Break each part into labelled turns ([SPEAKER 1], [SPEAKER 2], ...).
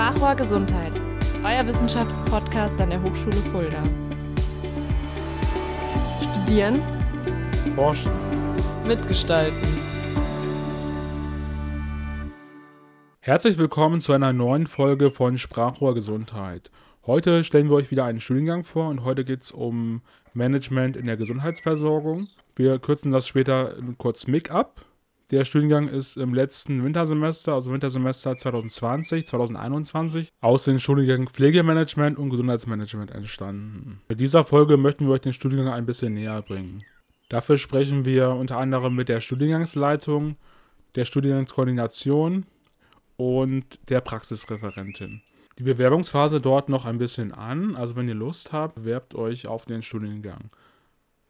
[SPEAKER 1] Sprachrohr Gesundheit, euer Wissenschaftspodcast an der Hochschule Fulda. Studieren,
[SPEAKER 2] Forschen,
[SPEAKER 3] mitgestalten.
[SPEAKER 2] Herzlich willkommen zu einer neuen Folge von Sprachrohr Gesundheit. Heute stellen wir euch wieder einen Studiengang vor und heute geht es um Management in der Gesundheitsversorgung. Wir kürzen das später kurz MIG ab. Der Studiengang ist im letzten Wintersemester, also Wintersemester 2020, 2021, aus den Studiengängen Pflegemanagement und Gesundheitsmanagement entstanden. Mit dieser Folge möchten wir euch den Studiengang ein bisschen näher bringen. Dafür sprechen wir unter anderem mit der Studiengangsleitung, der Studiengangskoordination und der Praxisreferentin. Die Bewerbungsphase dauert noch ein bisschen an, also wenn ihr Lust habt, bewerbt euch auf den Studiengang.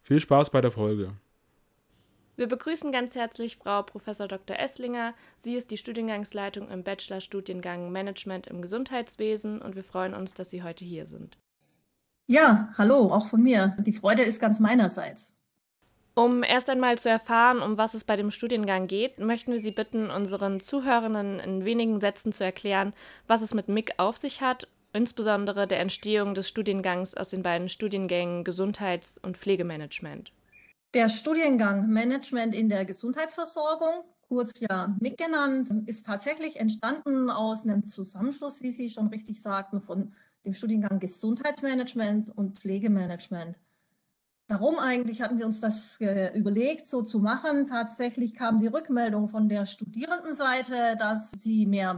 [SPEAKER 2] Viel Spaß bei der Folge.
[SPEAKER 1] Wir begrüßen ganz herzlich Frau Prof. Dr. Esslinger. Sie ist die Studiengangsleitung im Bachelorstudiengang Management im Gesundheitswesen und wir freuen uns, dass Sie heute hier sind.
[SPEAKER 4] Ja, hallo, auch von mir. Die Freude ist ganz meinerseits.
[SPEAKER 1] Um erst einmal zu erfahren, um was es bei dem Studiengang geht, möchten wir Sie bitten, unseren Zuhörenden in wenigen Sätzen zu erklären, was es mit MIG auf sich hat, insbesondere der Entstehung des Studiengangs aus den beiden Studiengängen Gesundheits- und Pflegemanagement.
[SPEAKER 4] Der Studiengang Management in der Gesundheitsversorgung, kurz ja MIG genannt, ist tatsächlich entstanden aus einem Zusammenschluss, wie Sie schon richtig sagten, von dem Studiengang Gesundheitsmanagement und Pflegemanagement. Warum eigentlich hatten wir uns das äh, überlegt, so zu machen? Tatsächlich kam die Rückmeldung von der Studierendenseite, dass sie mehr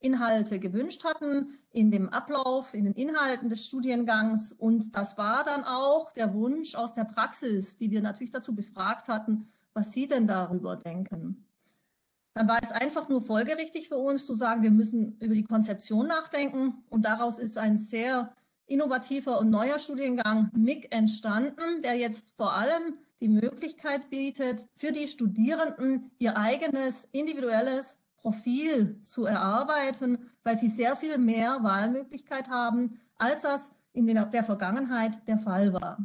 [SPEAKER 4] Managementinhalte gewünscht hatten in dem Ablauf, in den Inhalten des Studiengangs. Und das war dann auch der Wunsch aus der Praxis, die wir natürlich dazu befragt hatten, was sie denn darüber denken. Dann war es einfach nur folgerichtig für uns zu sagen, wir müssen über die Konzeption nachdenken. Und daraus ist ein sehr innovativer und neuer Studiengang MIG entstanden, der jetzt vor allem die Möglichkeit bietet, für die Studierenden ihr eigenes individuelles Profil zu erarbeiten, weil sie sehr viel mehr Wahlmöglichkeit haben, als das in der Vergangenheit der Fall war.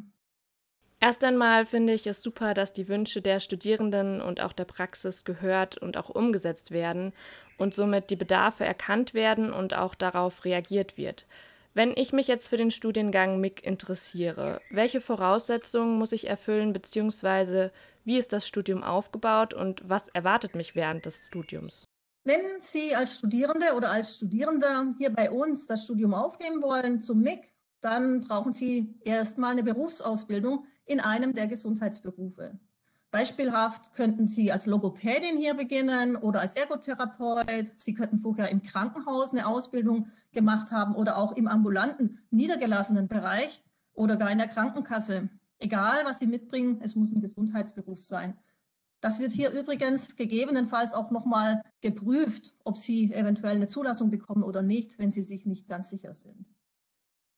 [SPEAKER 1] Erst einmal finde ich es super, dass die Wünsche der Studierenden und auch der Praxis gehört und auch umgesetzt werden und somit die Bedarfe erkannt werden und auch darauf reagiert wird. Wenn ich mich jetzt für den Studiengang MIG interessiere, welche Voraussetzungen muss ich erfüllen, beziehungsweise wie ist das Studium aufgebaut und was erwartet mich während des Studiums?
[SPEAKER 4] Wenn Sie als Studierende oder als Studierender hier bei uns das Studium aufnehmen wollen zum MIG, dann brauchen Sie erstmal eine Berufsausbildung in einem der Gesundheitsberufe. Beispielhaft könnten Sie als Logopädin hier beginnen oder als Ergotherapeut. Sie könnten vorher im Krankenhaus eine Ausbildung gemacht haben oder auch im ambulanten, niedergelassenen Bereich oder gar in der Krankenkasse. Egal, was Sie mitbringen, es muss ein Gesundheitsberuf sein. Das wird hier übrigens gegebenenfalls auch nochmal geprüft, ob Sie eventuell eine Zulassung bekommen oder nicht, wenn Sie sich nicht ganz sicher sind.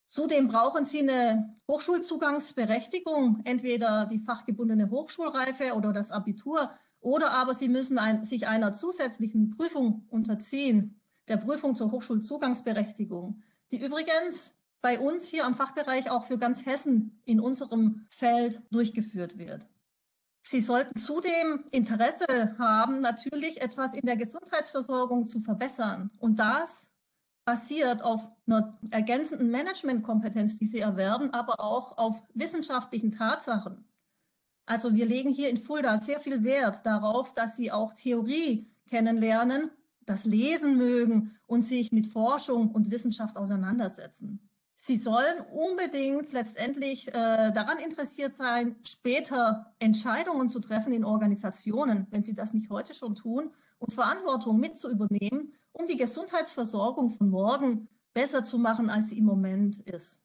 [SPEAKER 4] Zudem brauchen Sie eine Hochschulzugangsberechtigung, entweder die fachgebundene Hochschulreife oder das Abitur, oder aber Sie müssen ein, sich einer zusätzlichen Prüfung unterziehen, der Prüfung zur Hochschulzugangsberechtigung, die übrigens bei uns hier am Fachbereich auch für ganz Hessen in unserem Feld durchgeführt wird. Sie sollten zudem Interesse haben, natürlich etwas in der Gesundheitsversorgung zu verbessern. Und das basiert auf einer ergänzenden Managementkompetenz, die sie erwerben, aber auch auf wissenschaftlichen Tatsachen. Also wir legen hier in Fulda sehr viel Wert darauf, dass sie auch Theorie kennenlernen, das lesen mögen und sich mit Forschung und Wissenschaft auseinandersetzen. Sie sollen unbedingt letztendlich äh, daran interessiert sein, später Entscheidungen zu treffen in Organisationen, wenn sie das nicht heute schon tun, und Verantwortung mit zu übernehmen um die Gesundheitsversorgung von morgen besser zu machen, als sie im Moment ist.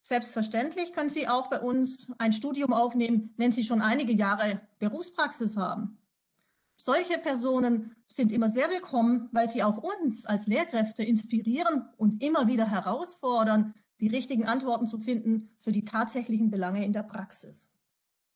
[SPEAKER 4] Selbstverständlich können Sie auch bei uns ein Studium aufnehmen, wenn Sie schon einige Jahre Berufspraxis haben. Solche Personen sind immer sehr willkommen, weil sie auch uns als Lehrkräfte inspirieren und immer wieder herausfordern, die richtigen Antworten zu finden für die tatsächlichen Belange in der Praxis.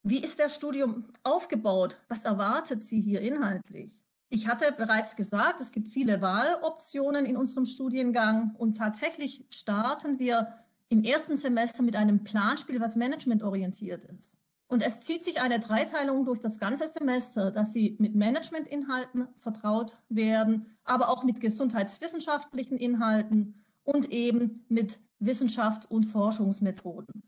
[SPEAKER 4] Wie ist das Studium aufgebaut? Was erwartet Sie hier inhaltlich? Ich hatte bereits gesagt, es gibt viele Wahloptionen in unserem Studiengang und tatsächlich starten wir im ersten Semester mit einem Planspiel, was managementorientiert ist. Und es zieht sich eine Dreiteilung durch das ganze Semester, dass Sie mit Managementinhalten vertraut werden, aber auch mit gesundheitswissenschaftlichen Inhalten und eben mit Wissenschaft und Forschungsmethoden.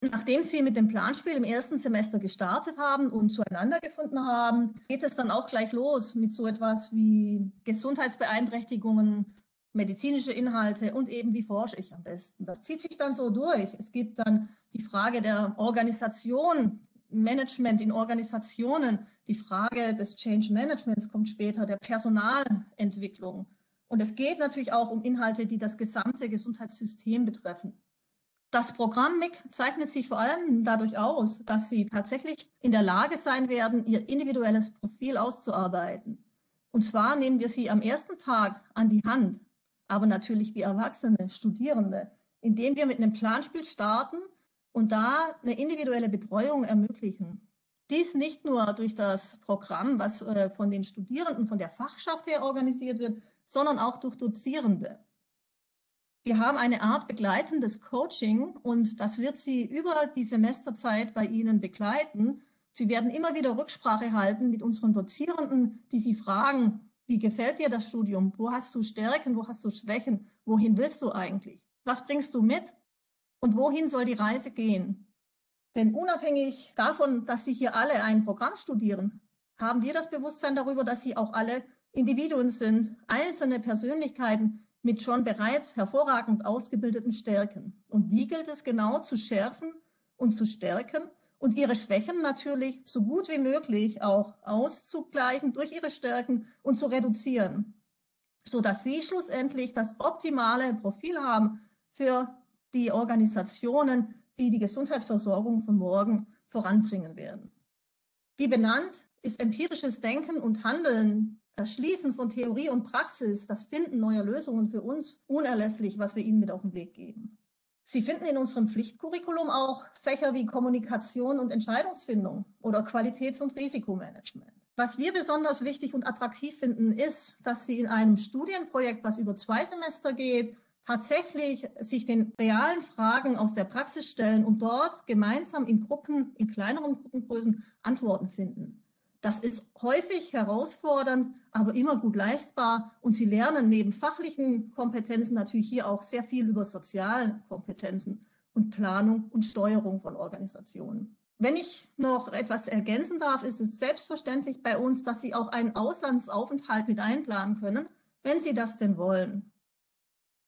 [SPEAKER 4] Nachdem Sie mit dem Planspiel im ersten Semester gestartet haben und zueinander gefunden haben, geht es dann auch gleich los mit so etwas wie Gesundheitsbeeinträchtigungen, medizinische Inhalte und eben wie forsche ich am besten. Das zieht sich dann so durch. Es gibt dann die Frage der Organisation, Management in Organisationen, die Frage des Change Managements kommt später, der Personalentwicklung. Und es geht natürlich auch um Inhalte, die das gesamte Gesundheitssystem betreffen. Das Programm MIG zeichnet sich vor allem dadurch aus, dass sie tatsächlich in der Lage sein werden, ihr individuelles Profil auszuarbeiten. Und zwar nehmen wir sie am ersten Tag an die Hand, aber natürlich wie Erwachsene, Studierende, indem wir mit einem Planspiel starten und da eine individuelle Betreuung ermöglichen. Dies nicht nur durch das Programm, was äh, von den Studierenden, von der Fachschaft her organisiert wird, sondern auch durch Dozierende. Wir haben eine Art begleitendes Coaching und das wird Sie über die Semesterzeit bei Ihnen begleiten. Sie werden immer wieder Rücksprache halten mit unseren Dozierenden, die Sie fragen, wie gefällt dir das Studium? Wo hast du Stärken? Wo hast du Schwächen? Wohin willst du eigentlich? Was bringst du mit? Und wohin soll die Reise gehen? Denn unabhängig davon, dass Sie hier alle ein Programm studieren, haben wir das Bewusstsein darüber, dass Sie auch alle Individuen sind, einzelne Persönlichkeiten, mit schon bereits hervorragend ausgebildeten Stärken. Und die gilt es genau zu schärfen und zu stärken und ihre Schwächen natürlich so gut wie möglich auch auszugleichen durch ihre Stärken und zu reduzieren, so dass sie schlussendlich das optimale Profil haben für die Organisationen, die die Gesundheitsversorgung von morgen voranbringen werden. Wie benannt, ist empirisches Denken und Handeln das Schließen von Theorie und Praxis, das Finden neuer Lösungen für uns unerlässlich, was wir Ihnen mit auf den Weg geben. Sie finden in unserem Pflichtcurriculum auch Fächer wie Kommunikation und Entscheidungsfindung oder Qualitäts- und Risikomanagement. Was wir besonders wichtig und attraktiv finden, ist, dass Sie in einem Studienprojekt, was über zwei Semester geht, tatsächlich sich den realen Fragen aus der Praxis stellen und dort gemeinsam in Gruppen, in kleineren Gruppengrößen Antworten finden. Das ist häufig herausfordernd, aber immer gut leistbar. Und Sie lernen neben fachlichen Kompetenzen natürlich hier auch sehr viel über soziale Kompetenzen und Planung und Steuerung von Organisationen. Wenn ich noch etwas ergänzen darf, ist es selbstverständlich bei uns, dass Sie auch einen Auslandsaufenthalt mit einplanen können, wenn Sie das denn wollen.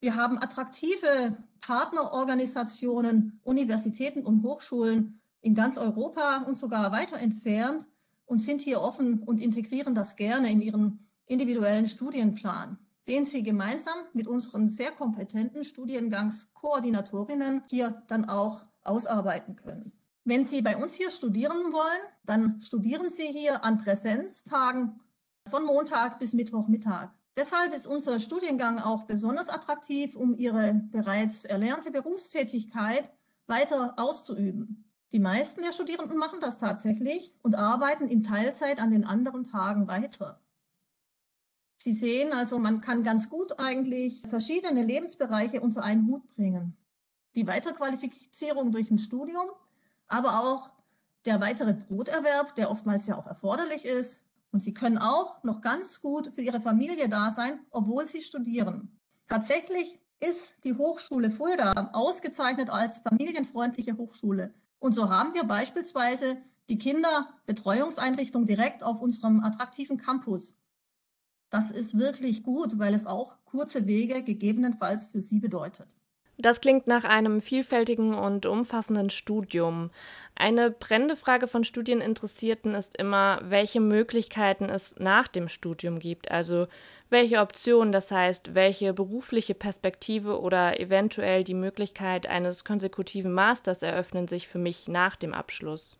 [SPEAKER 4] Wir haben attraktive Partnerorganisationen, Universitäten und Hochschulen in ganz Europa und sogar weiter entfernt, und sind hier offen und integrieren das gerne in ihren individuellen Studienplan, den sie gemeinsam mit unseren sehr kompetenten Studiengangskoordinatorinnen hier dann auch ausarbeiten können. Wenn Sie bei uns hier studieren wollen, dann studieren Sie hier an Präsenztagen von Montag bis Mittwochmittag. Deshalb ist unser Studiengang auch besonders attraktiv, um Ihre bereits erlernte Berufstätigkeit weiter auszuüben. Die meisten der Studierenden machen das tatsächlich und arbeiten in Teilzeit an den anderen Tagen weiter. Sie sehen also, man kann ganz gut eigentlich verschiedene Lebensbereiche unter einen Hut bringen. Die Weiterqualifizierung durch ein Studium, aber auch der weitere Broterwerb, der oftmals ja auch erforderlich ist. Und Sie können auch noch ganz gut für Ihre Familie da sein, obwohl Sie studieren. Tatsächlich ist die Hochschule Fulda ausgezeichnet als familienfreundliche Hochschule. Und so haben wir beispielsweise die Kinderbetreuungseinrichtung direkt auf unserem attraktiven Campus. Das ist wirklich gut, weil es auch kurze Wege gegebenenfalls für Sie bedeutet.
[SPEAKER 1] Das klingt nach einem vielfältigen und umfassenden Studium. Eine brennende Frage von Studieninteressierten ist immer, welche Möglichkeiten es nach dem Studium gibt. Also welche Optionen, das heißt, welche berufliche Perspektive oder eventuell die Möglichkeit eines konsekutiven Masters eröffnen sich für mich nach dem Abschluss?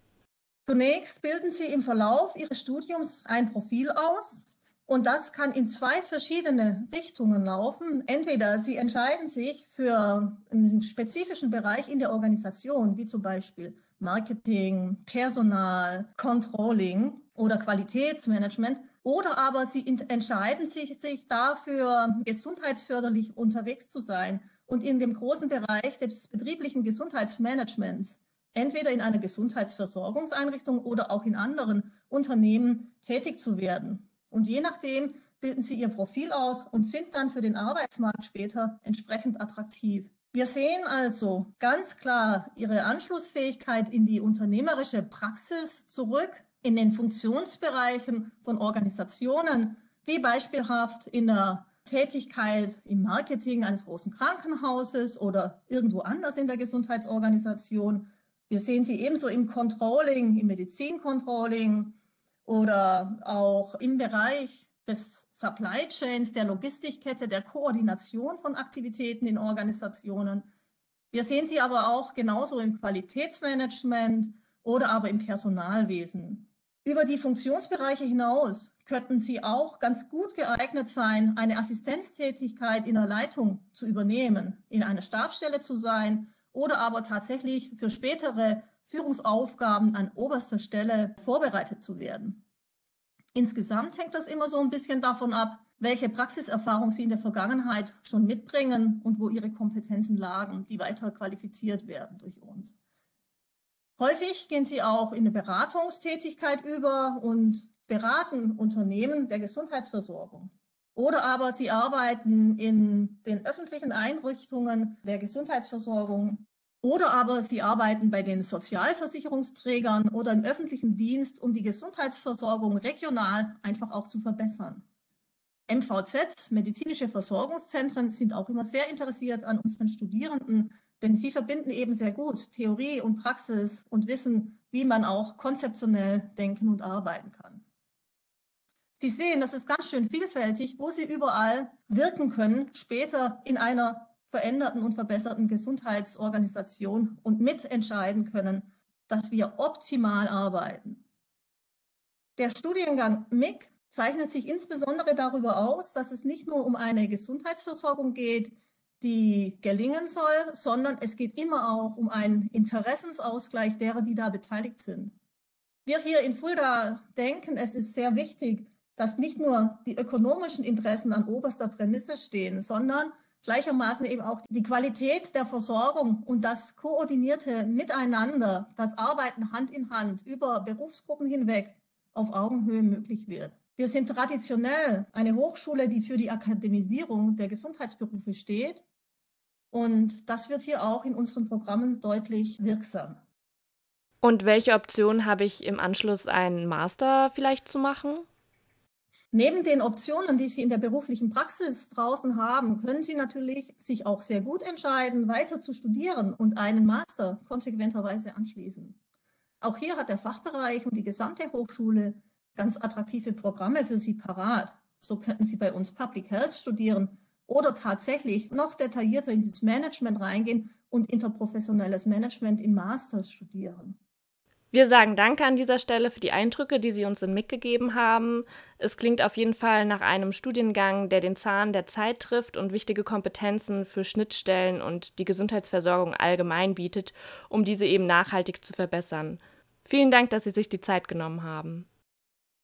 [SPEAKER 4] Zunächst bilden Sie im Verlauf Ihres Studiums ein Profil aus. Und das kann in zwei verschiedene Richtungen laufen. Entweder Sie entscheiden sich für einen spezifischen Bereich in der Organisation, wie zum Beispiel Marketing, Personal, Controlling oder Qualitätsmanagement. Oder aber sie entscheiden sich, sich dafür, gesundheitsförderlich unterwegs zu sein und in dem großen Bereich des betrieblichen Gesundheitsmanagements entweder in einer Gesundheitsversorgungseinrichtung oder auch in anderen Unternehmen tätig zu werden. Und je nachdem bilden sie ihr Profil aus und sind dann für den Arbeitsmarkt später entsprechend attraktiv. Wir sehen also ganz klar ihre Anschlussfähigkeit in die unternehmerische Praxis zurück, in den Funktionsbereichen von Organisationen, wie beispielhaft in der Tätigkeit im Marketing eines großen Krankenhauses oder irgendwo anders in der Gesundheitsorganisation. Wir sehen sie ebenso im Controlling, im Medizincontrolling oder auch im Bereich des Supply Chains, der Logistikkette, der Koordination von Aktivitäten in Organisationen. Wir sehen sie aber auch genauso im Qualitätsmanagement oder aber im Personalwesen. Über die Funktionsbereiche hinaus könnten sie auch ganz gut geeignet sein, eine Assistenztätigkeit in der Leitung zu übernehmen, in einer Stabsstelle zu sein oder aber tatsächlich für spätere Führungsaufgaben an oberster Stelle vorbereitet zu werden. Insgesamt hängt das immer so ein bisschen davon ab, welche Praxiserfahrung Sie in der Vergangenheit schon mitbringen und wo Ihre Kompetenzen lagen, die weiter qualifiziert werden durch uns. Häufig gehen Sie auch in eine Beratungstätigkeit über und beraten Unternehmen der Gesundheitsversorgung. Oder aber Sie arbeiten in den öffentlichen Einrichtungen der Gesundheitsversorgung oder aber sie arbeiten bei den Sozialversicherungsträgern oder im öffentlichen Dienst, um die Gesundheitsversorgung regional einfach auch zu verbessern. MVZs, medizinische Versorgungszentren, sind auch immer sehr interessiert an unseren Studierenden, denn sie verbinden eben sehr gut Theorie und Praxis und wissen, wie man auch konzeptionell denken und arbeiten kann. Sie sehen, das ist ganz schön vielfältig, wo Sie überall wirken können, später in einer veränderten und verbesserten Gesundheitsorganisation und mitentscheiden können, dass wir optimal arbeiten. Der Studiengang MIG zeichnet sich insbesondere darüber aus, dass es nicht nur um eine Gesundheitsversorgung geht, die gelingen soll, sondern es geht immer auch um einen Interessensausgleich derer, die da beteiligt sind. Wir hier in Fulda denken, es ist sehr wichtig, dass nicht nur die ökonomischen Interessen an oberster Prämisse stehen, sondern gleichermaßen eben auch die Qualität der Versorgung und das koordinierte Miteinander, das Arbeiten Hand in Hand über Berufsgruppen hinweg auf Augenhöhe möglich wird. Wir sind traditionell eine Hochschule, die für die Akademisierung der Gesundheitsberufe steht. Und das wird hier auch in unseren Programmen deutlich wirksam.
[SPEAKER 1] Und welche Option habe ich im Anschluss, einen Master vielleicht zu machen?
[SPEAKER 4] Neben den Optionen, die Sie in der beruflichen Praxis draußen haben, können Sie natürlich sich auch sehr gut entscheiden, weiter zu studieren und einen Master konsequenterweise anschließen. Auch hier hat der Fachbereich und die gesamte Hochschule ganz attraktive Programme für Sie parat. So könnten Sie bei uns Public Health studieren oder tatsächlich noch detaillierter in das Management reingehen und interprofessionelles Management im Master studieren.
[SPEAKER 1] Wir sagen Danke an dieser Stelle für die Eindrücke, die Sie uns in MIG gegeben haben. Es klingt auf jeden Fall nach einem Studiengang, der den Zahn der Zeit trifft und wichtige Kompetenzen für Schnittstellen und die Gesundheitsversorgung allgemein bietet, um diese eben nachhaltig zu verbessern. Vielen Dank, dass Sie sich die Zeit genommen haben.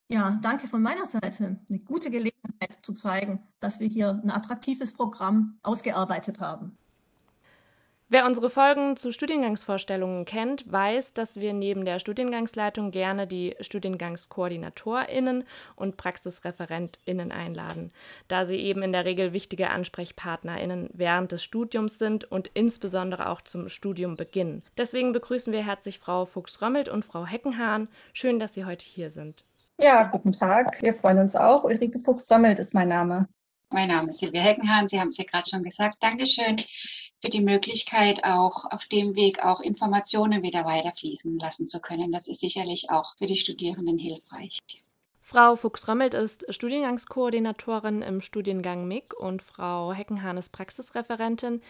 [SPEAKER 4] Ja, danke von meiner Seite. Eine gute Gelegenheit zu zeigen, dass wir hier ein attraktives Programm ausgearbeitet haben.
[SPEAKER 1] Wer unsere Folgen zu Studiengangsvorstellungen kennt, weiß, dass wir neben der Studiengangsleitung gerne die Studiengangskoordinatorinnen und Praxisreferentinnen einladen, da sie eben in der Regel wichtige Ansprechpartnerinnen während des Studiums sind und insbesondere auch zum Studiumbeginn. Deswegen begrüßen wir herzlich Frau Fuchs-Römmelt und Frau Heckenhahn. Schön, dass Sie heute hier sind.
[SPEAKER 3] Ja, guten Tag. Wir freuen uns auch. Ulrike Fuchs-Römmelt ist mein Name.
[SPEAKER 5] Mein Name ist Silvia Heckenhahn. Sie haben es ja gerade schon gesagt. Dankeschön für die Möglichkeit, auch auf dem Weg auch Informationen wieder weiterfließen lassen zu können. Das ist sicherlich auch für die Studierenden hilfreich.
[SPEAKER 1] Frau Fuchs-Römmelt ist Studiengangskoordinatorin im Studiengang MIG und Frau Heckenhahn ist Praxisreferentin.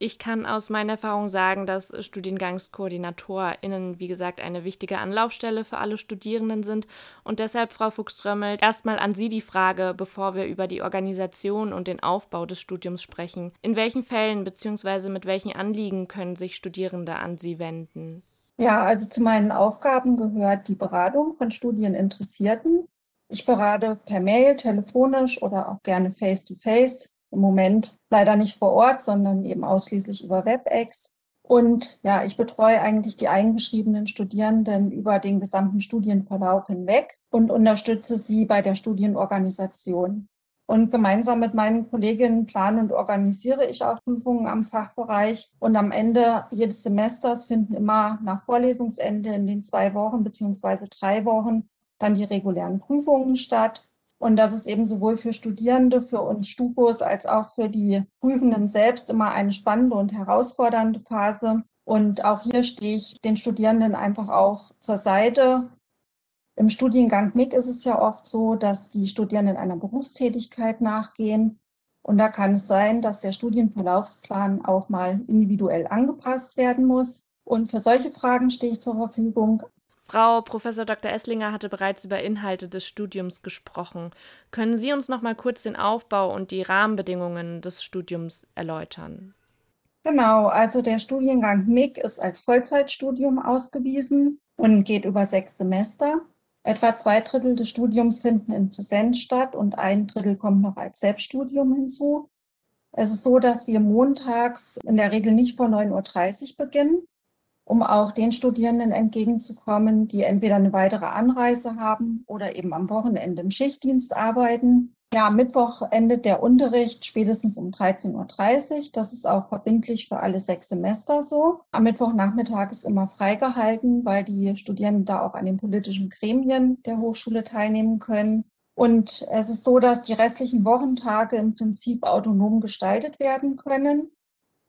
[SPEAKER 1] Ich kann aus meiner Erfahrung sagen, dass StudiengangskoordinatorInnen, wie gesagt, eine wichtige Anlaufstelle für alle Studierenden sind. Und deshalb, Frau Fuchs-Römmelt, erstmal an Sie die Frage, bevor wir über die Organisation und den Aufbau des Studiums sprechen. In welchen Fällen bzw. mit welchen Anliegen können sich Studierende an Sie wenden?
[SPEAKER 3] Ja, also zu meinen Aufgaben gehört die Beratung von Studieninteressierten. Ich berate per Mail, telefonisch oder auch gerne face-to-face. Im Moment leider nicht vor Ort, sondern eben ausschließlich über WebEx. Und ja, ich betreue eigentlich die eingeschriebenen Studierenden über den gesamten Studienverlauf hinweg und unterstütze sie bei der Studienorganisation. Und gemeinsam mit meinen Kolleginnen plane und organisiere ich auch Prüfungen am Fachbereich. Und am Ende jedes Semesters finden immer nach Vorlesungsende in den zwei Wochen beziehungsweise drei Wochen dann die regulären Prüfungen statt. Und das ist eben sowohl für Studierende, für uns Stupos, als auch für die Prüfenden selbst immer eine spannende und herausfordernde Phase. Und auch hier stehe ich den Studierenden einfach auch zur Seite. Im Studiengang MIG ist es ja oft so, dass die Studierenden einer Berufstätigkeit nachgehen. Und da kann es sein, dass der Studienverlaufsplan auch mal individuell angepasst werden muss. Und für solche Fragen stehe ich zur Verfügung.
[SPEAKER 1] Frau Professor Dr. Esslinger hatte bereits über Inhalte des Studiums gesprochen. Können Sie uns noch mal kurz den Aufbau und die Rahmenbedingungen des Studiums erläutern?
[SPEAKER 3] Genau, also der Studiengang MIG ist als Vollzeitstudium ausgewiesen und geht über sechs Semester. Etwa zwei Drittel des Studiums finden in Präsenz statt und ein Drittel kommt noch als Selbststudium hinzu. Es ist so, dass wir montags in der Regel nicht vor 9.30 Uhr beginnen, um auch den Studierenden entgegenzukommen, die entweder eine weitere Anreise haben oder eben am Wochenende im Schichtdienst arbeiten. Ja, am Mittwoch endet der Unterricht spätestens um 13.30 Uhr. Das ist auch verbindlich für alle sechs Semester so. Am Mittwochnachmittag ist immer freigehalten, weil die Studierenden da auch an den politischen Gremien der Hochschule teilnehmen können. Und es ist so, dass die restlichen Wochentage im Prinzip autonom gestaltet werden können.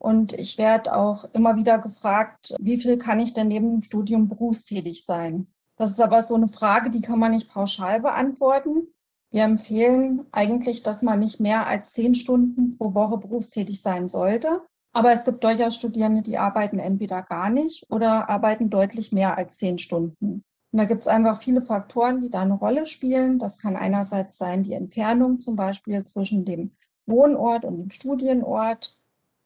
[SPEAKER 3] Und ich werde auch immer wieder gefragt, wie viel kann ich denn neben dem Studium berufstätig sein? Das ist aber so eine Frage, die kann man nicht pauschal beantworten. Wir empfehlen eigentlich, dass man nicht mehr als zehn Stunden pro Woche berufstätig sein sollte. Aber es gibt durchaus Studierende, die arbeiten entweder gar nicht oder arbeiten deutlich mehr als zehn Stunden. Und da gibt es einfach viele Faktoren, die da eine Rolle spielen. Das kann einerseits sein die Entfernung zum Beispiel zwischen dem Wohnort und dem Studienort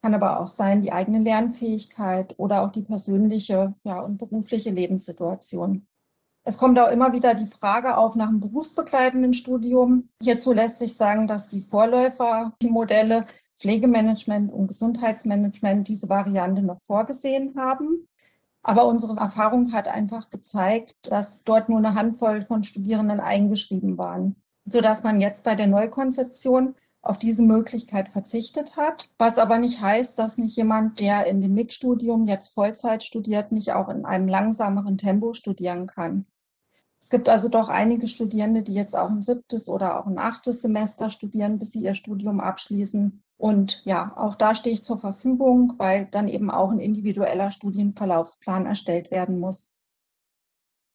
[SPEAKER 3] kann aber auch sein die eigene Lernfähigkeit oder auch die persönliche ja, und berufliche Lebenssituation. Es kommt auch immer wieder die Frage auf nach einem berufsbegleitenden Studium. Hierzu lässt sich sagen, dass die Vorläufer, die Modelle Pflegemanagement und Gesundheitsmanagement diese Variante noch vorgesehen haben. Aber unsere Erfahrung hat einfach gezeigt, dass dort nur eine Handvoll von Studierenden eingeschrieben waren, sodass man jetzt bei der Neukonzeption auf diese Möglichkeit verzichtet hat, was aber nicht heißt, dass nicht jemand, der in dem MIG-Studium jetzt Vollzeit studiert, nicht auch in einem langsameren Tempo studieren kann. Es gibt also doch einige Studierende, die jetzt auch ein siebtes oder auch ein achtes Semester studieren, bis sie ihr Studium abschließen. Und ja, auch da stehe ich zur Verfügung, weil dann eben auch ein individueller Studienverlaufsplan erstellt werden muss.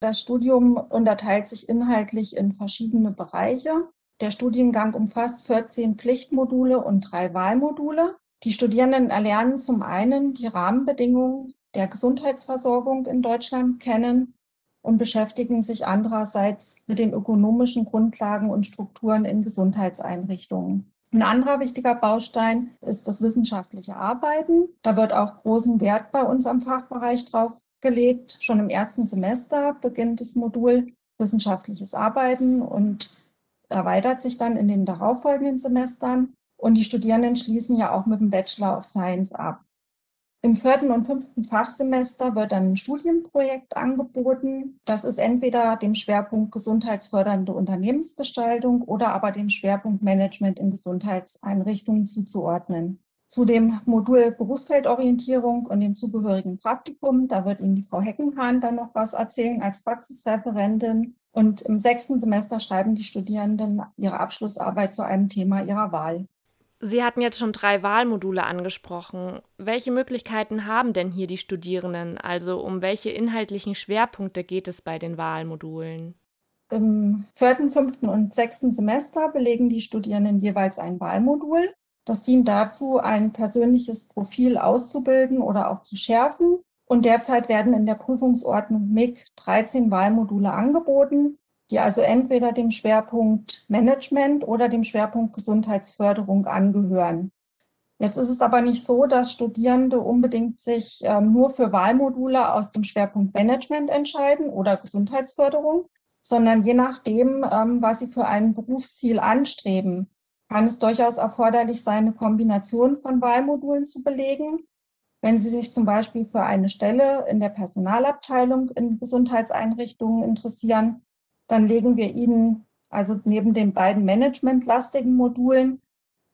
[SPEAKER 3] Das Studium unterteilt sich inhaltlich in verschiedene Bereiche. Der Studiengang umfasst 14 Pflichtmodule und drei Wahlmodule. Die Studierenden erlernen zum einen die Rahmenbedingungen der Gesundheitsversorgung in Deutschland kennen und beschäftigen sich andererseits mit den ökonomischen Grundlagen und Strukturen in Gesundheitseinrichtungen. Ein anderer wichtiger Baustein ist das wissenschaftliche Arbeiten. Da wird auch großen Wert bei uns am Fachbereich drauf gelegt. Schon im ersten Semester beginnt das Modul wissenschaftliches Arbeiten und erweitert sich dann in den darauffolgenden Semestern und die Studierenden schließen ja auch mit dem Bachelor of Science ab. Im vierten und fünften Fachsemester wird dann ein Studienprojekt angeboten. Das ist entweder dem Schwerpunkt gesundheitsfördernde Unternehmensgestaltung oder aber dem Schwerpunkt Management in Gesundheitseinrichtungen zuzuordnen. Zu dem Modul Berufsfeldorientierung und dem zugehörigen Praktikum, da wird Ihnen die Frau Heckenhahn dann noch was erzählen als Praxisreferentin. Und im sechsten Semester schreiben die Studierenden ihre Abschlussarbeit zu einem Thema ihrer Wahl.
[SPEAKER 1] Sie hatten jetzt schon drei Wahlmodule angesprochen. Welche Möglichkeiten haben denn hier die Studierenden? Also um welche inhaltlichen Schwerpunkte geht es bei den Wahlmodulen?
[SPEAKER 3] Im vierten, fünften und sechsten Semester belegen die Studierenden jeweils ein Wahlmodul. Das dient dazu, ein persönliches Profil auszubilden oder auch zu schärfen und derzeit werden in der Prüfungsordnung MIG 13 Wahlmodule angeboten, die also entweder dem Schwerpunkt Management oder dem Schwerpunkt Gesundheitsförderung angehören. Jetzt ist es aber nicht so, dass Studierende unbedingt sich ähm, nur für Wahlmodule aus dem Schwerpunkt Management entscheiden oder Gesundheitsförderung, sondern je nachdem, ähm, was sie für ein Berufsziel anstreben, kann es durchaus erforderlich sein, eine Kombination von Wahlmodulen zu belegen Wenn Sie sich zum Beispiel für eine Stelle in der Personalabteilung in Gesundheitseinrichtungen interessieren, dann legen wir Ihnen also neben den beiden managementlastigen Modulen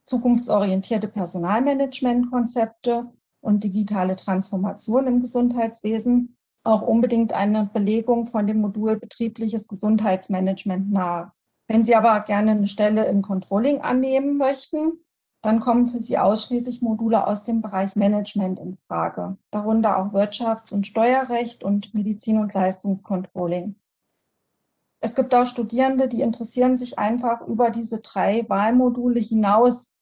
[SPEAKER 3] zukunftsorientierte Personalmanagementkonzepte und digitale Transformation im Gesundheitswesen auch unbedingt eine Belegung von dem Modul betriebliches Gesundheitsmanagement nahe. Wenn Sie aber gerne eine Stelle im Controlling annehmen möchten, dann kommen für Sie ausschließlich Module aus dem Bereich Management in Frage, darunter auch Wirtschafts- und Steuerrecht und Medizin- und Leistungskontrolling. Es gibt auch Studierende, die interessieren sich einfach über diese drei Wahlmodule hinaus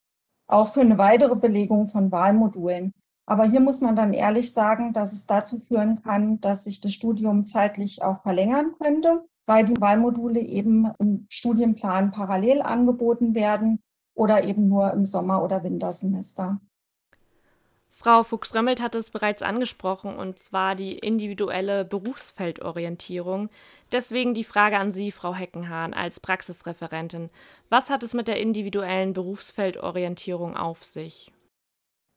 [SPEAKER 3] auch für eine weitere Belegung von Wahlmodulen. Aber hier muss man dann ehrlich sagen, dass es dazu führen kann, dass sich das Studium zeitlich auch verlängern könnte, weil die Wahlmodule eben im Studienplan parallel angeboten werden oder eben nur im Sommer- oder Wintersemester.
[SPEAKER 1] Frau Fuchs-Römmelt hat es bereits angesprochen, und zwar die individuelle Berufsfeldorientierung. Deswegen die Frage an Sie, Frau Heckenhahn, als Praxisreferentin. Was hat es mit der individuellen Berufsfeldorientierung auf sich?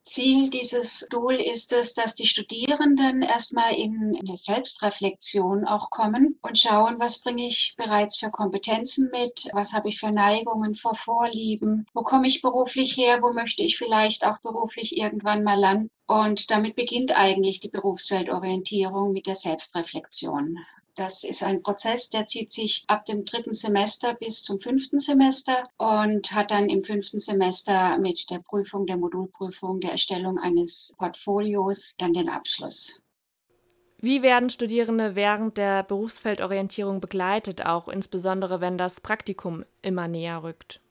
[SPEAKER 5] Ziel dieses Tool ist es, dass die Studierenden erstmal in eine Selbstreflexion auch kommen und schauen, was bringe ich bereits für Kompetenzen mit, was habe ich für Neigungen, für Vorlieben, wo komme ich beruflich her, wo möchte ich vielleicht auch beruflich irgendwann mal landen. Und damit beginnt eigentlich die Berufsfeldorientierung mit der Selbstreflexion. Das ist ein Prozess, der zieht sich ab dem dritten Semester bis zum fünften Semester und hat dann im fünften Semester mit der Prüfung, der Modulprüfung, der Erstellung eines Portfolios dann den Abschluss.
[SPEAKER 1] Wie werden Studierende während der Berufsfeldorientierung begleitet, auch insbesondere wenn das Praktikum immer näher rückt?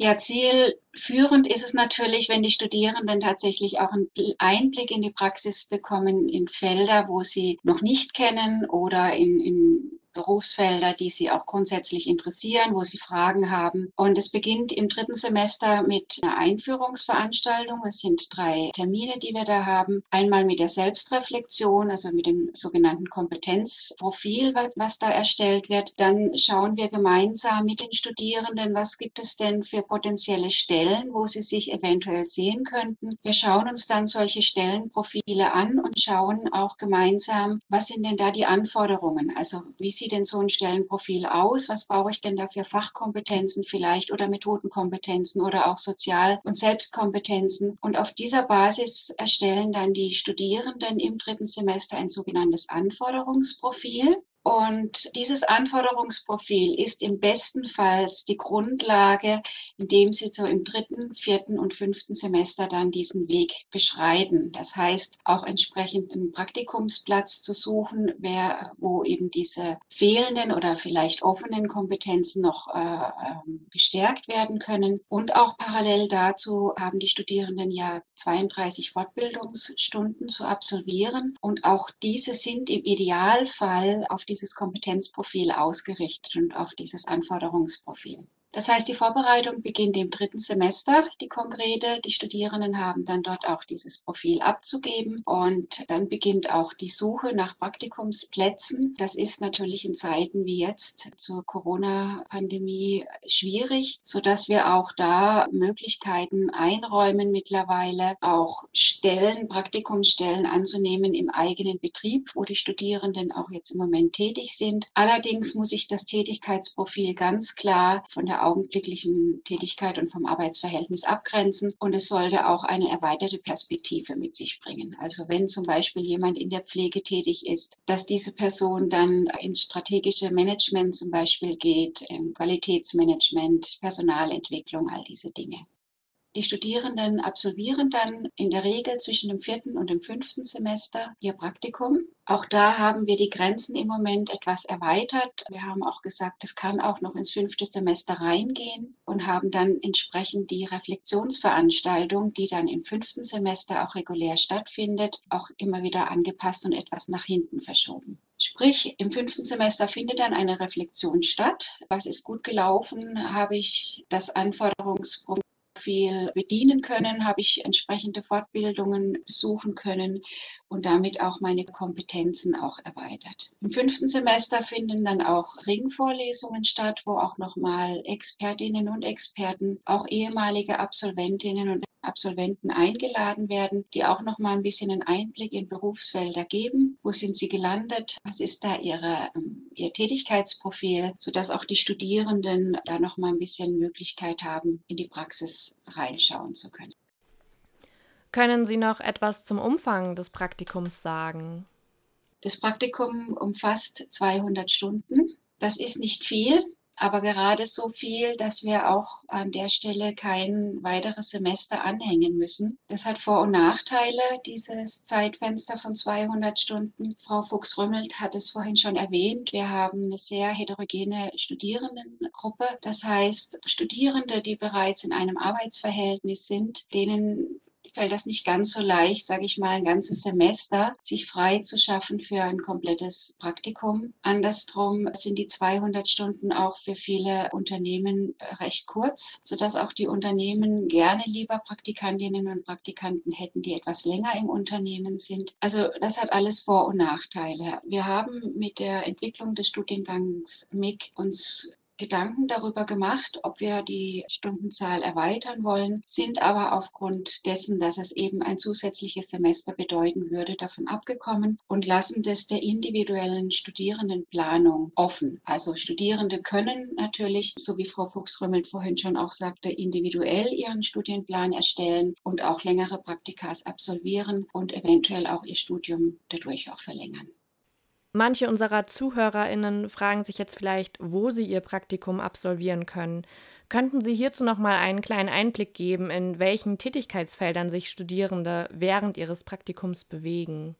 [SPEAKER 5] Ja, zielführend ist es natürlich, wenn die Studierenden tatsächlich auch einen Einblick in die Praxis bekommen, in Felder, wo sie noch nicht kennen oder in, in Berufsfelder, die Sie auch grundsätzlich interessieren, wo Sie Fragen haben. Und es beginnt im dritten Semester mit einer Einführungsveranstaltung. Es sind drei Termine, die wir da haben. Einmal mit der Selbstreflexion, also mit dem sogenannten Kompetenzprofil, was da erstellt wird. Dann schauen wir gemeinsam mit den Studierenden, was gibt es denn für potenzielle Stellen, wo sie sich eventuell sehen könnten. Wir schauen uns dann solche Stellenprofile an und schauen auch gemeinsam, was sind denn da die Anforderungen? Also wie sieht sieht denn so ein Stellenprofil aus? Was brauche ich denn da für Fachkompetenzen vielleicht oder Methodenkompetenzen oder auch Sozial- und Selbstkompetenzen? Und auf dieser Basis erstellen dann die Studierenden im dritten Semester ein sogenanntes Anforderungsprofil. Und dieses Anforderungsprofil ist im besten Fall die Grundlage, indem Sie so im dritten, vierten und fünften Semester dann diesen Weg beschreiten. Das heißt, auch entsprechend einen Praktikumsplatz zu suchen, wer, wo eben diese fehlenden oder vielleicht offenen Kompetenzen noch äh, ähm, gestärkt werden können. Und auch parallel dazu haben die Studierenden ja 32 Fortbildungsstunden zu absolvieren. Und auch diese sind im Idealfall auf die dieses Kompetenzprofil ausgerichtet und auf dieses Anforderungsprofil. Das heißt, die Vorbereitung beginnt im dritten Semester, die konkrete. Die Studierenden haben dann dort auch dieses Profil abzugeben und dann beginnt auch die Suche nach Praktikumsplätzen. Das ist natürlich in Zeiten wie jetzt zur Corona-Pandemie schwierig, sodass wir auch da Möglichkeiten einräumen mittlerweile, auch Stellen, Praktikumsstellen anzunehmen im eigenen Betrieb, wo die Studierenden auch jetzt im Moment tätig sind. Allerdings muss ich das Tätigkeitsprofil ganz klar von der augenblicklichen Tätigkeit und vom Arbeitsverhältnis abgrenzen. Und es sollte auch eine erweiterte Perspektive mit sich bringen. Also wenn zum Beispiel jemand in der Pflege tätig ist, dass diese Person dann ins strategische Management zum Beispiel geht, Qualitätsmanagement, Personalentwicklung, all diese Dinge. Die Studierenden absolvieren dann in der Regel zwischen dem vierten und dem fünften Semester ihr Praktikum. Auch da haben wir die Grenzen im Moment etwas erweitert. Wir haben auch gesagt, es kann auch noch ins fünfte Semester reingehen und haben dann entsprechend die Reflexionsveranstaltung, die dann im fünften Semester auch regulär stattfindet, auch immer wieder angepasst und etwas nach hinten verschoben. Sprich, im fünften Semester findet dann eine Reflexion statt. Was ist gut gelaufen? Habe ich das Anforderungsprofil viel bedienen können, habe ich entsprechende Fortbildungen besuchen können und damit auch meine Kompetenzen auch erweitert. Im fünften Semester finden dann auch Ringvorlesungen statt, wo auch nochmal Expertinnen und Experten, auch ehemalige Absolventinnen und Absolventen eingeladen werden, die auch noch mal ein bisschen einen Einblick in Berufsfelder geben. Wo sind sie gelandet? Was ist da ihre, ähm, ihr Tätigkeitsprofil, sodass auch die Studierenden da noch mal ein bisschen Möglichkeit haben, in die Praxis reinschauen zu können.
[SPEAKER 1] Können Sie noch etwas zum Umfang des Praktikums sagen?
[SPEAKER 5] Das Praktikum umfasst 200 Stunden. Das ist nicht viel, aber gerade so viel, dass wir auch an der Stelle kein weiteres Semester anhängen müssen. Das hat Vor- und Nachteile, dieses Zeitfenster von 200 Stunden. Frau Fuchs-Rümmelt hat es vorhin schon erwähnt. Wir haben eine sehr heterogene Studierendengruppe. Das heißt, Studierende, die bereits in einem Arbeitsverhältnis sind, denen fällt das nicht ganz so leicht, sage ich mal, ein ganzes Semester sich frei zu schaffen für ein komplettes Praktikum. Andersrum sind die 200 Stunden auch für viele Unternehmen recht kurz, sodass auch die Unternehmen gerne lieber Praktikantinnen und Praktikanten hätten, die etwas länger im Unternehmen sind. Also das hat alles Vor- und Nachteile. Wir haben mit der Entwicklung des Studiengangs MIG uns Gedanken darüber gemacht, ob wir die Stundenzahl erweitern wollen, sind aber aufgrund dessen, dass es eben ein zusätzliches Semester bedeuten würde, davon abgekommen und lassen das der individuellen Studierendenplanung offen. Also Studierende können natürlich, so wie Frau Fuchs-Römmelt vorhin schon auch sagte, individuell ihren Studienplan erstellen und auch längere Praktikas absolvieren und eventuell auch ihr Studium dadurch auch verlängern.
[SPEAKER 1] Manche unserer ZuhörerInnen fragen sich jetzt vielleicht, wo sie ihr Praktikum absolvieren können. Könnten Sie hierzu noch mal einen kleinen Einblick geben, in welchen Tätigkeitsfeldern sich Studierende während ihres Praktikums bewegen?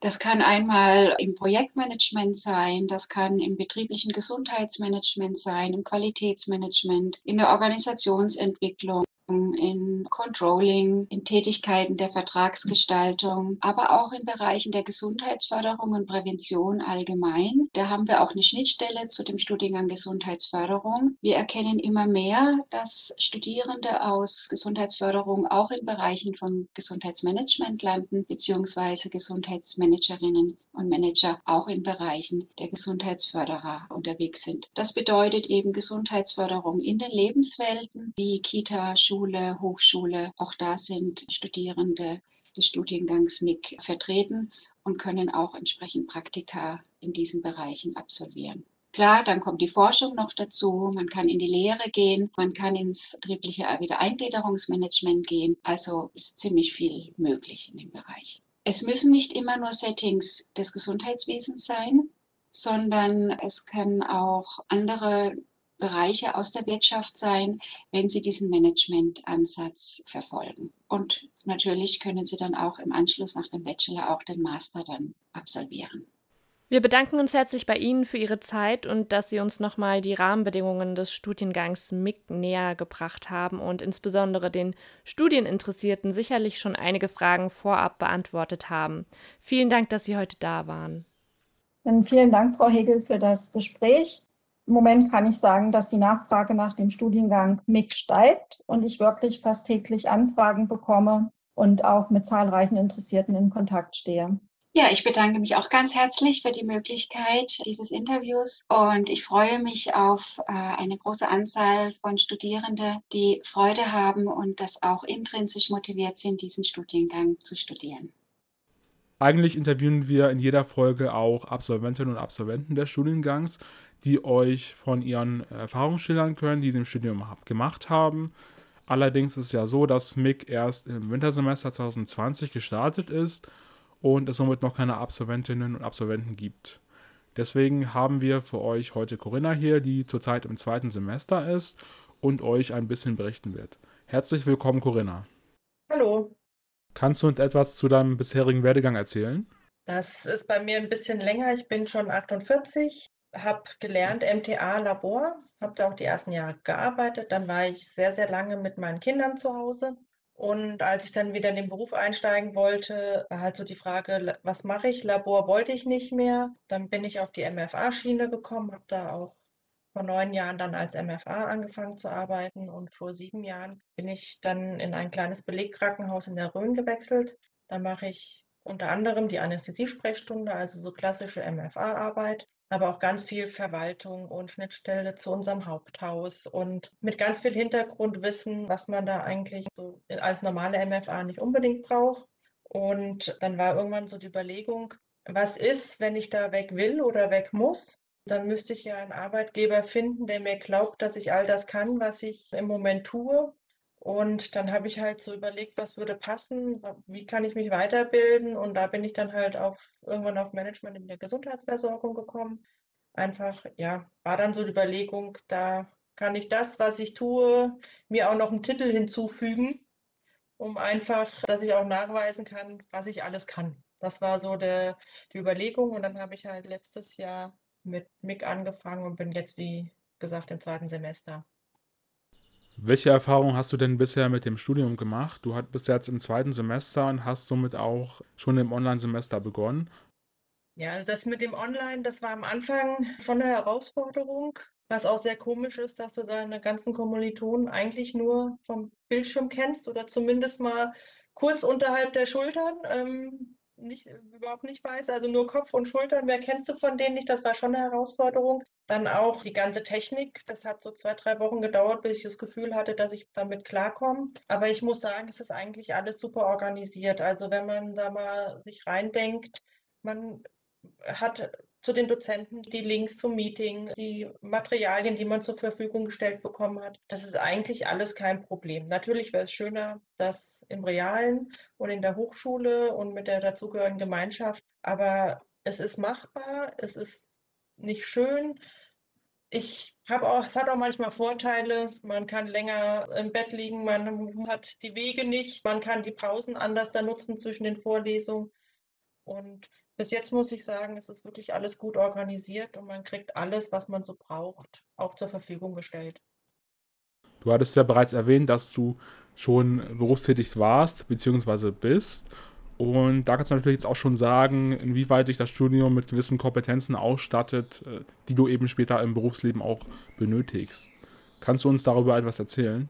[SPEAKER 5] Das kann einmal im Projektmanagement sein, das kann im betrieblichen Gesundheitsmanagement sein, im Qualitätsmanagement, in der Organisationsentwicklung in Controlling, in Tätigkeiten der Vertragsgestaltung, aber auch in Bereichen der Gesundheitsförderung und Prävention allgemein. Da haben wir auch eine Schnittstelle zu dem Studiengang Gesundheitsförderung. Wir erkennen immer mehr, dass Studierende aus Gesundheitsförderung auch in Bereichen von Gesundheitsmanagement landen, beziehungsweise Gesundheitsmanagerinnen und Manager auch in Bereichen der Gesundheitsförderer unterwegs sind. Das bedeutet eben Gesundheitsförderung in den Lebenswelten wie Kita, Schule, Hochschule. Auch da sind Studierende des Studiengangs MIG vertreten und können auch entsprechend Praktika in diesen Bereichen absolvieren. Klar, dann kommt die Forschung noch dazu. Man kann in die Lehre gehen, man kann ins betriebliche Wiedereingliederungsmanagement gehen. Also ist ziemlich viel möglich in dem Bereich. Es müssen nicht immer nur Settings des Gesundheitswesens sein, sondern es können auch andere Bereiche aus der Wirtschaft sein, wenn Sie diesen Management-Ansatz verfolgen. Und natürlich können Sie dann auch im Anschluss nach dem Bachelor auch den Master dann absolvieren.
[SPEAKER 1] Wir bedanken uns herzlich bei Ihnen für Ihre Zeit und dass Sie uns nochmal die Rahmenbedingungen des Studiengangs MIG näher gebracht haben und insbesondere den Studieninteressierten sicherlich schon einige Fragen vorab beantwortet haben. Vielen Dank, dass Sie heute da waren.
[SPEAKER 3] Vielen Dank, Frau Hegel, für das Gespräch. Im Moment kann ich sagen, dass die Nachfrage nach dem Studiengang MIG steigt und ich wirklich fast täglich Anfragen bekomme und auch mit zahlreichen Interessierten in Kontakt stehe.
[SPEAKER 5] Ja, ich bedanke mich auch ganz herzlich für die Möglichkeit dieses Interviews und ich freue mich auf äh, eine große Anzahl von Studierenden, die Freude haben und das auch intrinsisch motiviert sind, diesen Studiengang zu studieren.
[SPEAKER 2] Eigentlich interviewen wir in jeder Folge auch Absolventinnen und Absolventen des Studiengangs, die euch von ihren Erfahrungen schildern können, die sie im Studium gemacht haben. Allerdings ist es ja so, dass MIG erst im Wintersemester 2020 gestartet ist und es somit noch keine Absolventinnen und Absolventen gibt. Deswegen haben wir für euch heute Corinna hier, die zurzeit im zweiten Semester ist und euch ein bisschen berichten wird. Herzlich willkommen, Corinna.
[SPEAKER 6] Hallo.
[SPEAKER 2] Kannst du uns etwas zu deinem bisherigen Werdegang erzählen?
[SPEAKER 6] Das ist bei mir ein bisschen länger. Ich bin schon 48, habe gelernt MTA-Labor, habe da auch die ersten Jahre gearbeitet. Dann war ich sehr, sehr lange mit meinen Kindern zu Hause und als ich dann wieder in den Beruf einsteigen wollte, war halt so die Frage, was mache ich? Labor wollte ich nicht mehr. Dann bin ich auf die MFA-Schiene gekommen, habe da auch vor neun Jahren dann als MFA angefangen zu arbeiten und vor sieben Jahren bin ich dann in ein kleines Belegkrankenhaus in der Rhön gewechselt. Da mache ich unter anderem die Anästhesiesprechstunde, also so klassische MFA-Arbeit, aber auch ganz viel Verwaltung und Schnittstelle zu unserem Haupthaus und mit ganz viel Hintergrundwissen, was man da eigentlich so als normale MFA nicht unbedingt braucht. Und dann war irgendwann so die Überlegung, was ist, wenn ich da weg will oder weg muss? Dann müsste ich ja einen Arbeitgeber finden, der mir glaubt, dass ich all das kann, was ich im Moment tue. Und dann habe ich halt so überlegt, was würde passen, wie kann ich mich weiterbilden. Und da bin ich dann halt auf irgendwann auf Management in der Gesundheitsversorgung gekommen. Einfach, ja, war dann so die Überlegung, da kann ich das, was ich tue, mir auch noch einen Titel hinzufügen, um einfach, dass ich auch nachweisen kann, was ich alles kann. Das war so der, die Überlegung. Und dann habe ich halt letztes Jahr mit MIG angefangen und bin jetzt, wie gesagt, im zweiten Semester.
[SPEAKER 2] Welche Erfahrungen hast du denn bisher mit dem Studium gemacht? Du bist jetzt im zweiten Semester und hast somit auch schon im Online-Semester begonnen.
[SPEAKER 6] Ja, also das mit dem Online, das war am Anfang schon eine Herausforderung, was auch sehr komisch ist, dass du deine ganzen Kommilitonen eigentlich nur vom Bildschirm kennst oder zumindest mal kurz unterhalb der Schultern. Ähm, nicht, überhaupt nicht weiß, also nur Kopf und Schultern, wer kennst du von denen nicht? Das war schon eine Herausforderung. Dann auch die ganze Technik, das hat so zwei, drei Wochen gedauert, bis ich das Gefühl hatte, dass ich damit klarkomme. Aber ich muss sagen, es ist eigentlich alles super organisiert. Also wenn man da mal sich reindenkt, man hat zu den Dozenten die Links zum Meeting, die Materialien, die man zur Verfügung gestellt bekommen hat. Das ist eigentlich alles kein Problem. Natürlich wäre es schöner, das im Realen und in der Hochschule und mit der dazugehörigen Gemeinschaft, aber es ist machbar, es ist nicht schön. Ich habe auch, es hat auch manchmal Vorteile. Man kann länger im Bett liegen, man hat die Wege nicht, man kann die Pausen anders da nutzen zwischen den Vorlesungen. Und bis jetzt muss ich sagen, es ist wirklich alles gut organisiert und man kriegt alles, was man so braucht, auch zur Verfügung gestellt.
[SPEAKER 2] Du hattest ja bereits erwähnt, dass du schon berufstätig warst bzw. bist. Und da kannst du natürlich jetzt auch schon sagen, inwieweit dich das Studium mit gewissen Kompetenzen ausstattet, äh, die du eben später im Berufsleben auch benötigst. Kannst du uns darüber etwas erzählen?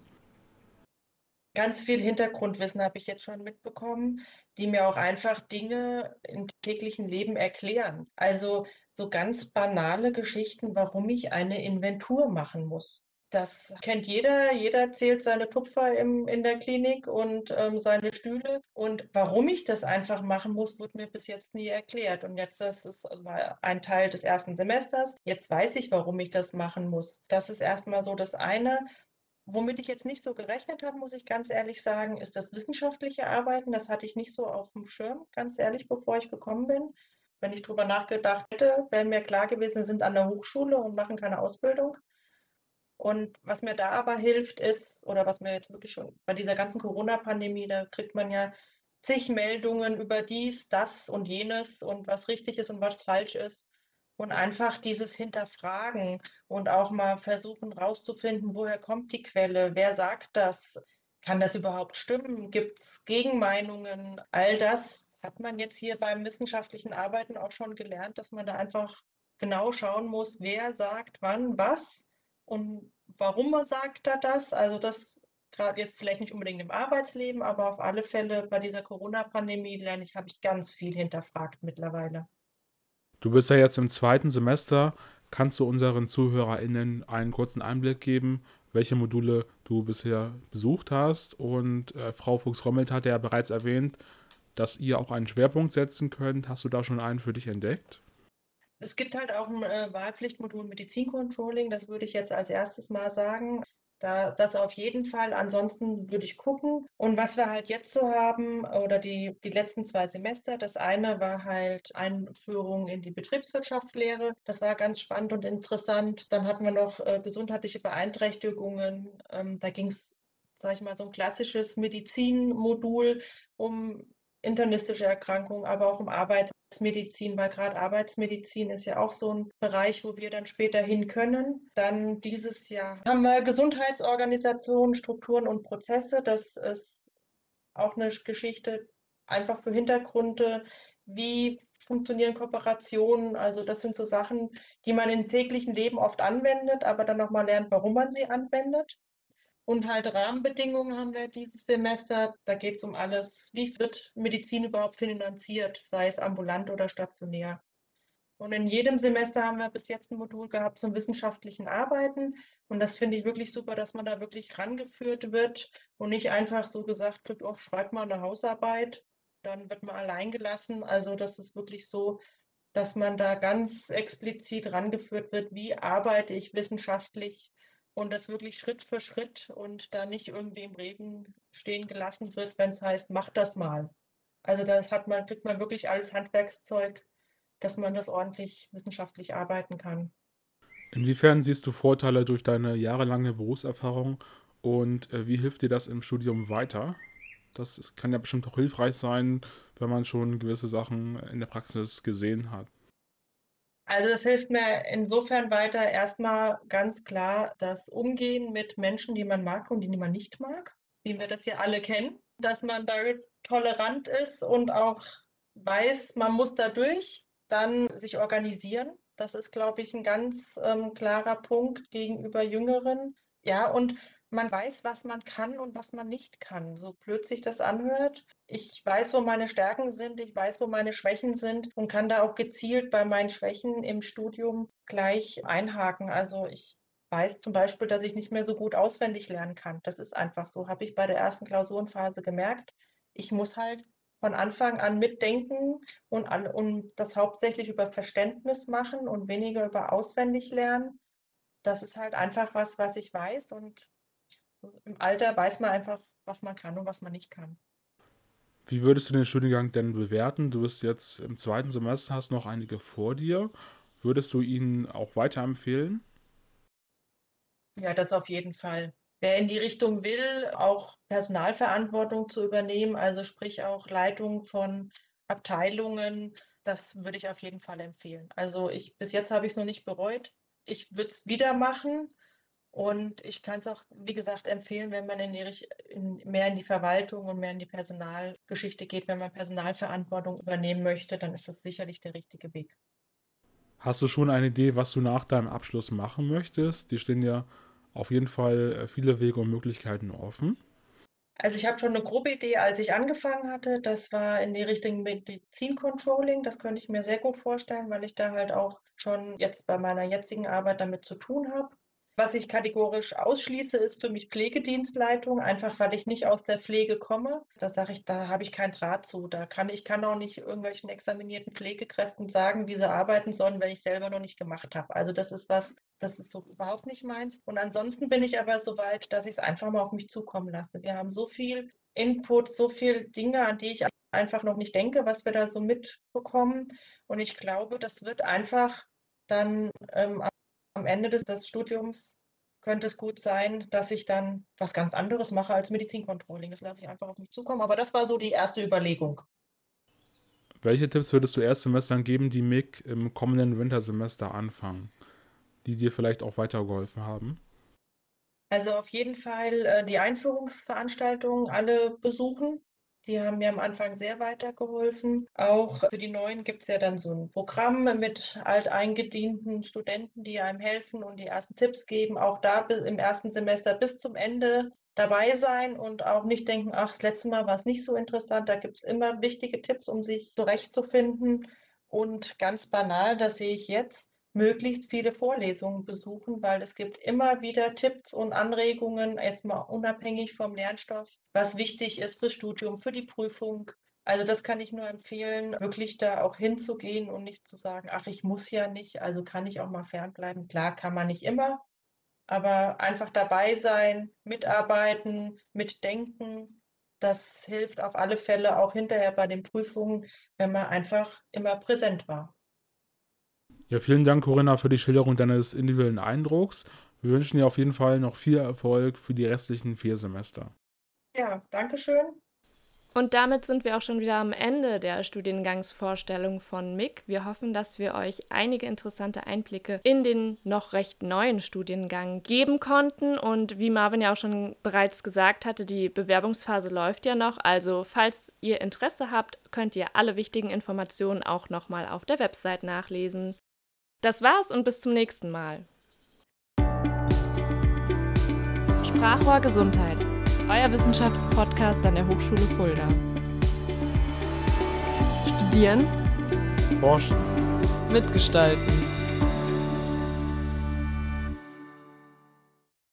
[SPEAKER 6] Ganz viel Hintergrundwissen habe ich jetzt schon mitbekommen, die mir auch einfach Dinge im täglichen Leben erklären. Also so ganz banale Geschichten, warum ich eine Inventur machen muss. Das kennt jeder. Jeder zählt seine Tupfer im, in der Klinik und ähm, seine Stühle. Und warum ich das einfach machen muss, wurde mir bis jetzt nie erklärt. Und jetzt, das ist war ein Teil des ersten Semesters. Jetzt weiß ich, warum ich das machen muss. Das ist erstmal so das eine. Womit ich jetzt nicht so gerechnet habe, muss ich ganz ehrlich sagen, ist das wissenschaftliche Arbeiten. Das hatte ich nicht so auf dem Schirm, ganz ehrlich, bevor ich gekommen bin. Wenn ich darüber nachgedacht hätte, wäre mir klar gewesen, sind an der Hochschule und machen keine Ausbildung. Und was mir da aber hilft, ist, oder was mir jetzt wirklich schon bei dieser ganzen Corona-Pandemie, da kriegt man ja zig Meldungen über dies, das und jenes und was richtig ist und was falsch ist und einfach dieses Hinterfragen und auch mal versuchen rauszufinden, woher kommt die Quelle, wer sagt das, kann das überhaupt stimmen, gibt es Gegenmeinungen, all das hat man jetzt hier beim wissenschaftlichen Arbeiten auch schon gelernt, dass man da einfach genau schauen muss, wer sagt wann was und warum man sagt da das. Also das gerade jetzt vielleicht nicht unbedingt im Arbeitsleben, aber auf alle Fälle bei dieser Corona-Pandemie lerne ich, habe ich ganz viel hinterfragt mittlerweile.
[SPEAKER 2] Du bist ja jetzt im zweiten Semester. Kannst du unseren ZuhörerInnen einen kurzen Einblick geben, welche Module du bisher besucht hast? Und äh, Frau Fuchs-Rommelt hat ja bereits erwähnt, dass ihr auch einen Schwerpunkt setzen könnt. Hast du da schon einen für dich entdeckt?
[SPEAKER 6] Es gibt halt auch ein äh, Wahlpflichtmodul Medizincontrolling, das würde ich jetzt als erstes mal sagen. Da, das auf jeden Fall. Ansonsten würde ich gucken. Und was wir halt jetzt so haben, oder die, die letzten zwei Semester, das eine war halt Einführung in die Betriebswirtschaftslehre. Das war ganz spannend und interessant. Dann hatten wir noch äh, gesundheitliche Beeinträchtigungen. Ähm, da ging es, sage ich mal, so ein klassisches Medizinmodul um internistische Erkrankungen, aber auch um Arbeits Arbeitsmedizin, weil gerade Arbeitsmedizin ist ja auch so ein Bereich, wo wir dann später hin können. Dann dieses Jahr haben wir Gesundheitsorganisationen, Strukturen und Prozesse. Das ist auch eine Geschichte einfach für Hintergründe. wie funktionieren Kooperationen. Also das sind so Sachen, die man im täglichen Leben oft anwendet, aber dann nochmal lernt, warum man sie anwendet. Und halt Rahmenbedingungen haben wir dieses Semester. Da geht es um alles, wie wird Medizin überhaupt finanziert, sei es ambulant oder stationär. Und in jedem Semester haben wir bis jetzt ein Modul gehabt zum wissenschaftlichen Arbeiten. Und das finde ich wirklich super, dass man da wirklich rangeführt wird und nicht einfach so gesagt wird, oh, schreib mal eine Hausarbeit, dann wird man allein gelassen. Also das ist wirklich so, dass man da ganz explizit rangeführt wird, wie arbeite ich wissenschaftlich und das wirklich Schritt für Schritt und da nicht irgendwie im Regen stehen gelassen wird, wenn es heißt, mach das mal. Also da hat man, kriegt man wirklich alles Handwerkszeug, dass man das ordentlich wissenschaftlich arbeiten kann.
[SPEAKER 2] Inwiefern siehst du Vorteile durch deine jahrelange Berufserfahrung und äh, wie hilft dir das im Studium weiter? Das kann ja bestimmt auch hilfreich sein, wenn man schon gewisse Sachen in der Praxis gesehen hat.
[SPEAKER 6] Also das hilft mir insofern weiter. Erstmal ganz klar das Umgehen mit Menschen, die man mag und die man nicht mag, wie wir das ja alle kennen, dass man da tolerant ist und auch weiß, man muss da durch, dann sich organisieren. Das ist, glaube ich, ein ganz ähm, klarer Punkt gegenüber Jüngeren. Ja, und man weiß, was man kann und was man nicht kann. So blöd sich das anhört. Ich weiß, wo meine Stärken sind, ich weiß, wo meine Schwächen sind und kann da auch gezielt bei meinen Schwächen im Studium gleich einhaken. Also ich weiß zum Beispiel, dass ich nicht mehr so gut auswendig lernen kann. Das ist einfach so, habe ich bei der ersten Klausurenphase gemerkt. Ich muss halt von Anfang an mitdenken und, und das hauptsächlich über Verständnis machen und weniger über auswendig lernen. Das ist halt einfach was, was ich weiß und im Alter weiß man einfach, was man kann und was man nicht kann.
[SPEAKER 2] Wie würdest du den Studiengang denn bewerten? Du bist jetzt im zweiten Semester, hast noch einige vor dir. Würdest du ihn auch weiterempfehlen?
[SPEAKER 6] Ja, das auf jeden Fall. Wer in die Richtung will, auch Personalverantwortung zu übernehmen, also sprich auch Leitung von Abteilungen, das würde ich auf jeden Fall empfehlen. Also ich bis jetzt habe ich es noch nicht bereut. Ich würde es wieder machen und ich kann es auch, wie gesagt, empfehlen, wenn man in die, in, mehr in die Verwaltung und mehr in die Personalgeschichte geht, wenn man Personalverantwortung übernehmen möchte, dann ist das sicherlich der richtige Weg.
[SPEAKER 2] Hast du schon eine Idee, was du nach deinem Abschluss machen möchtest? Die stehen ja auf jeden Fall äh, viele Wege und Möglichkeiten offen.
[SPEAKER 6] Also ich habe schon eine grobe Idee, als ich angefangen hatte. Das war in die Richtung Medizincontrolling. Das könnte ich mir sehr gut vorstellen, weil ich da halt auch schon jetzt bei meiner jetzigen Arbeit damit zu tun habe. Was ich kategorisch ausschließe, ist für mich Pflegedienstleitung, einfach weil ich nicht aus der Pflege komme. Da sage ich, da habe ich keinen Draht zu. Da kann ich kann auch nicht irgendwelchen examinierten Pflegekräften sagen, wie sie arbeiten sollen, wenn ich selber noch nicht gemacht habe. Also das ist was, das ist so überhaupt nicht meins. Und ansonsten bin ich aber so weit, dass ich es einfach mal auf mich zukommen lasse. Wir haben so viel Input, so viele Dinge, an die ich einfach noch nicht denke, was wir da so mitbekommen. Und ich glaube, das wird einfach dann ähm, am Ende des, des Studiums könnte es gut sein, dass ich dann was ganz anderes mache als Medizincontrolling. Das lasse ich einfach auf mich zukommen. Aber das war so die erste Überlegung.
[SPEAKER 2] Welche Tipps würdest du Erstsemestern geben, die MIG im kommenden Wintersemester anfangen, die dir vielleicht auch weitergeholfen haben?
[SPEAKER 6] Also auf jeden Fall äh, die Einführungsveranstaltungen alle besuchen. Die haben mir am Anfang sehr weitergeholfen. Auch für die Neuen gibt es ja dann so ein Programm mit alteingedienten Studenten, die einem helfen und die ersten Tipps geben. Auch da im ersten Semester bis zum Ende dabei sein und auch nicht denken, ach, das letzte Mal war es nicht so interessant. Da gibt es immer wichtige Tipps, um sich zurechtzufinden. Und ganz banal, das sehe ich jetzt, möglichst viele Vorlesungen besuchen, weil es gibt immer wieder Tipps und Anregungen, jetzt mal unabhängig vom Lernstoff, was wichtig ist fürs Studium, für die Prüfung. Also das kann ich nur empfehlen, wirklich da auch hinzugehen und nicht zu sagen, ach, ich muss ja nicht, also kann ich auch mal fernbleiben. Klar, kann man nicht immer, aber einfach dabei sein, mitarbeiten, mitdenken, das hilft auf alle Fälle auch hinterher bei den Prüfungen, wenn man einfach immer präsent war.
[SPEAKER 2] Ja, vielen Dank, Corinna, für die Schilderung deines individuellen Eindrucks. Wir wünschen dir auf jeden Fall noch viel Erfolg für die restlichen vier Semester.
[SPEAKER 6] Ja, danke schön.
[SPEAKER 1] Und damit sind wir auch schon wieder am Ende der Studiengangsvorstellung von MIG. Wir hoffen, dass wir euch einige interessante Einblicke in den noch recht neuen Studiengang geben konnten. Und wie Marvin ja auch schon bereits gesagt hatte, die Bewerbungsphase läuft ja noch. Also falls ihr Interesse habt, könnt ihr alle wichtigen Informationen auch nochmal auf der Website nachlesen. Das war's und bis zum nächsten Mal. Sprachrohr Gesundheit euer Wissenschaftspodcast an der Hochschule Fulda.
[SPEAKER 7] Studieren,
[SPEAKER 2] Forschen,
[SPEAKER 7] mitgestalten.